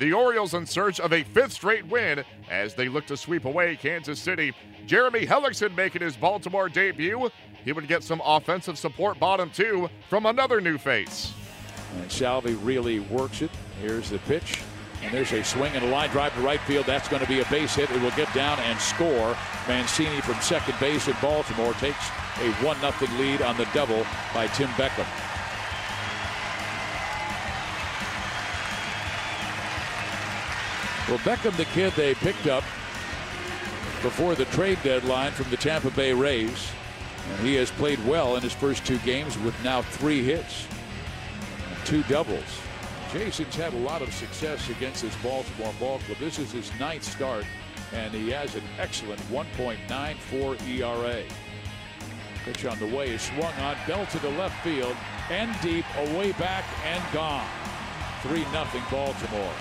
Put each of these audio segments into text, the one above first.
The Orioles in search of a fifth straight win as they look to sweep away Kansas City. Jeremy Hellickson making his Baltimore debut. He would get some offensive support bottom two from another new face. And Salvy really works it. Here's the pitch. And there's a swing and a line drive to right field. That's going to be a base hit. It will get down and score. Mancini from second base in Baltimore takes a 1 0 lead on the double by Tim Beckham. Well, Beckham, the kid they picked up before the trade deadline from the Tampa Bay Rays, and he has played well in his first two games with now three hits and two doubles. Jason's had a lot of success against this Baltimore ball club. This is his ninth start, and he has an excellent 1.94 ERA. Pitch on the way is swung on, bell to the left field, and deep, away back, and gone. 3 0 Baltimore.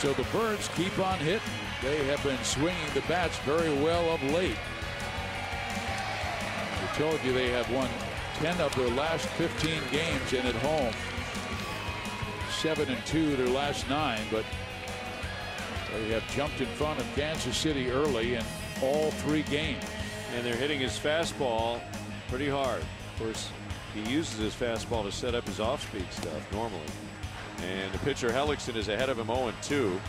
So the Birds keep on hitting. They have been swinging the bats very well of late. I told you they have won 10 of their last 15 games in at home. 7 and 2 their last 9, but they have jumped in front of Kansas City early in all three games. And they're hitting his fastball pretty hard. Of course, he uses his fastball to set up his off-speed stuff normally. And the pitcher Hellickson is ahead of him 0 2.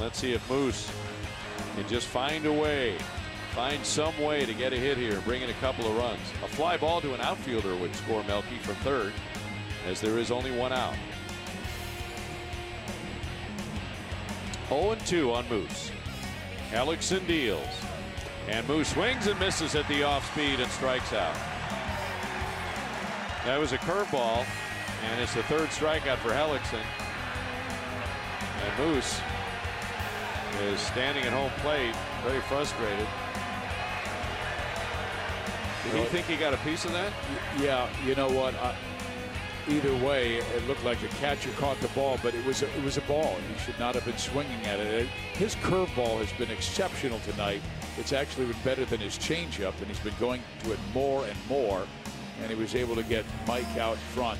Let's see if Moose can just find a way, find some way to get a hit here, bring in a couple of runs. A fly ball to an outfielder would score Melky from third, as there is only one out. 0 2 on Moose. Hellickson deals. And Moose swings and misses at the off speed and strikes out. That was a curveball and it's the third strikeout for Hellickson. And Moose is standing at home plate, very frustrated. Did he think he got a piece of that? Yeah, you know what? I, either way, it looked like the catcher caught the ball, but it was a, it was a ball. He should not have been swinging at it. His curveball has been exceptional tonight. It's actually been better than his changeup, and he's been going to it more and more. And he was able to get Mike out front.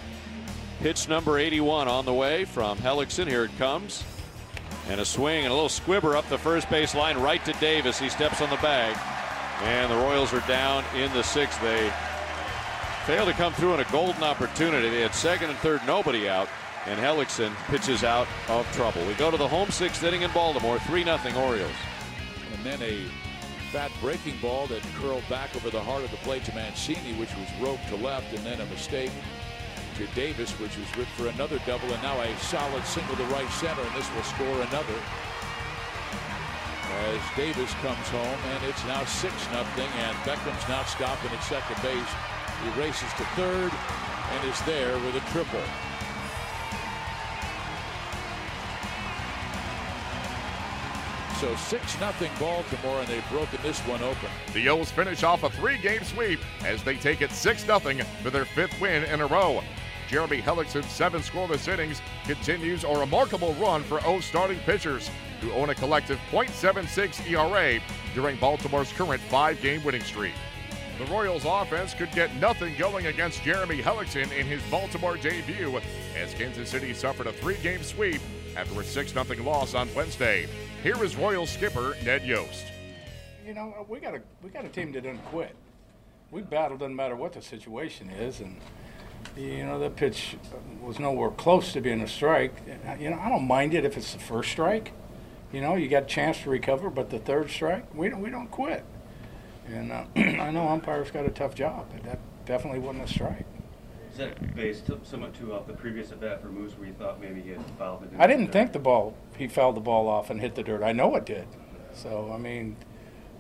Pitch number 81 on the way from Hellickson. Here it comes. And a swing and a little squibber up the first base line right to Davis. He steps on the bag. And the Royals are down in the sixth. They failed to come through in a golden opportunity. They had second and third, nobody out. And Hellickson pitches out of trouble. We go to the home sixth inning in Baltimore, 3 0 Orioles. And then a fat breaking ball that curled back over the heart of the plate to Mancini, which was roped to left, and then a mistake to Davis, which was good for another double, and now a solid single to right center, and this will score another. As Davis comes home, and it's now 6 nothing, and Beckham's not stopping at second base. He races to third and is there with a triple. So 6 nothing Baltimore, and they've broken this one open. The O's finish off a three game sweep as they take it 6 0 for their fifth win in a row. Jeremy Hellickson's seven scoreless innings continues a remarkable run for O starting pitchers, who own a collective .76 ERA during Baltimore's current five-game winning streak. The Royals offense could get nothing going against Jeremy Hellickson in his Baltimore debut as Kansas City suffered a three-game sweep after a 6-0 loss on Wednesday. Here is Royals skipper Ned Yost. You know, we got a we got a team that doesn't quit. We battle doesn't matter what the situation is, and you know, the pitch was nowhere close to being a strike. You know, I don't mind it if it's the first strike. You know, you got a chance to recover, but the third strike, we don't, we don't quit. And uh, I know umpires got a tough job, but that definitely wasn't a strike. Is that based somewhat too off the previous at bat for Moose, where you thought maybe he had fouled it? I didn't think the ball he fouled the ball off and hit the dirt. I know it did. So I mean,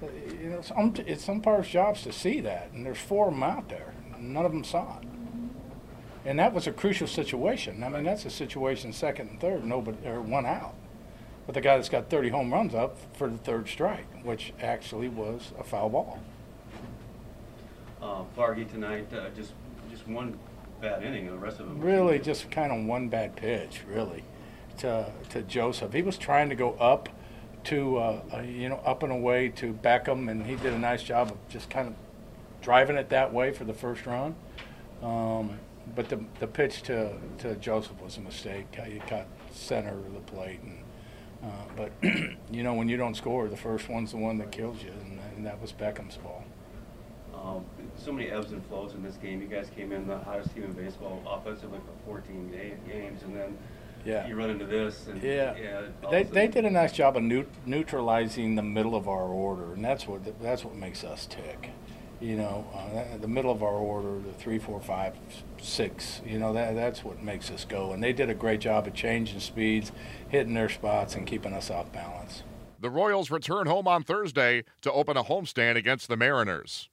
you know, it's, it's umpires' jobs to see that, and there's four of them out there. None of them saw it and that was a crucial situation. I mean, that's a situation second and third, nobody or one out. But the guy that's got 30 home runs up for the third strike, which actually was a foul ball. Uh, Vargy tonight, uh, just just one bad inning. The rest of them really just kind of one bad pitch. Really, to, to Joseph. He was trying to go up to, uh, uh, you know, up and away to Beckham, and he did a nice job of just kind of driving it that way for the first run. Um, but the, the pitch to, to Joseph was a mistake. He caught center of the plate. And, uh, but, you know, when you don't score, the first one's the one that kills you, and, and that was Beckham's ball. Um, so many ebbs and flows in this game. You guys came in the hottest team in baseball offensively for 14 games, and then yeah. you run into this. And, yeah, yeah they, they did a nice job of neut- neutralizing the middle of our order, and that's what that's what makes us tick you know, uh, the middle of our order, the three, four, five, six, you know, that that's what makes us go. And they did a great job of changing speeds, hitting their spots, and keeping us off balance. The Royals return home on Thursday to open a homestand against the Mariners.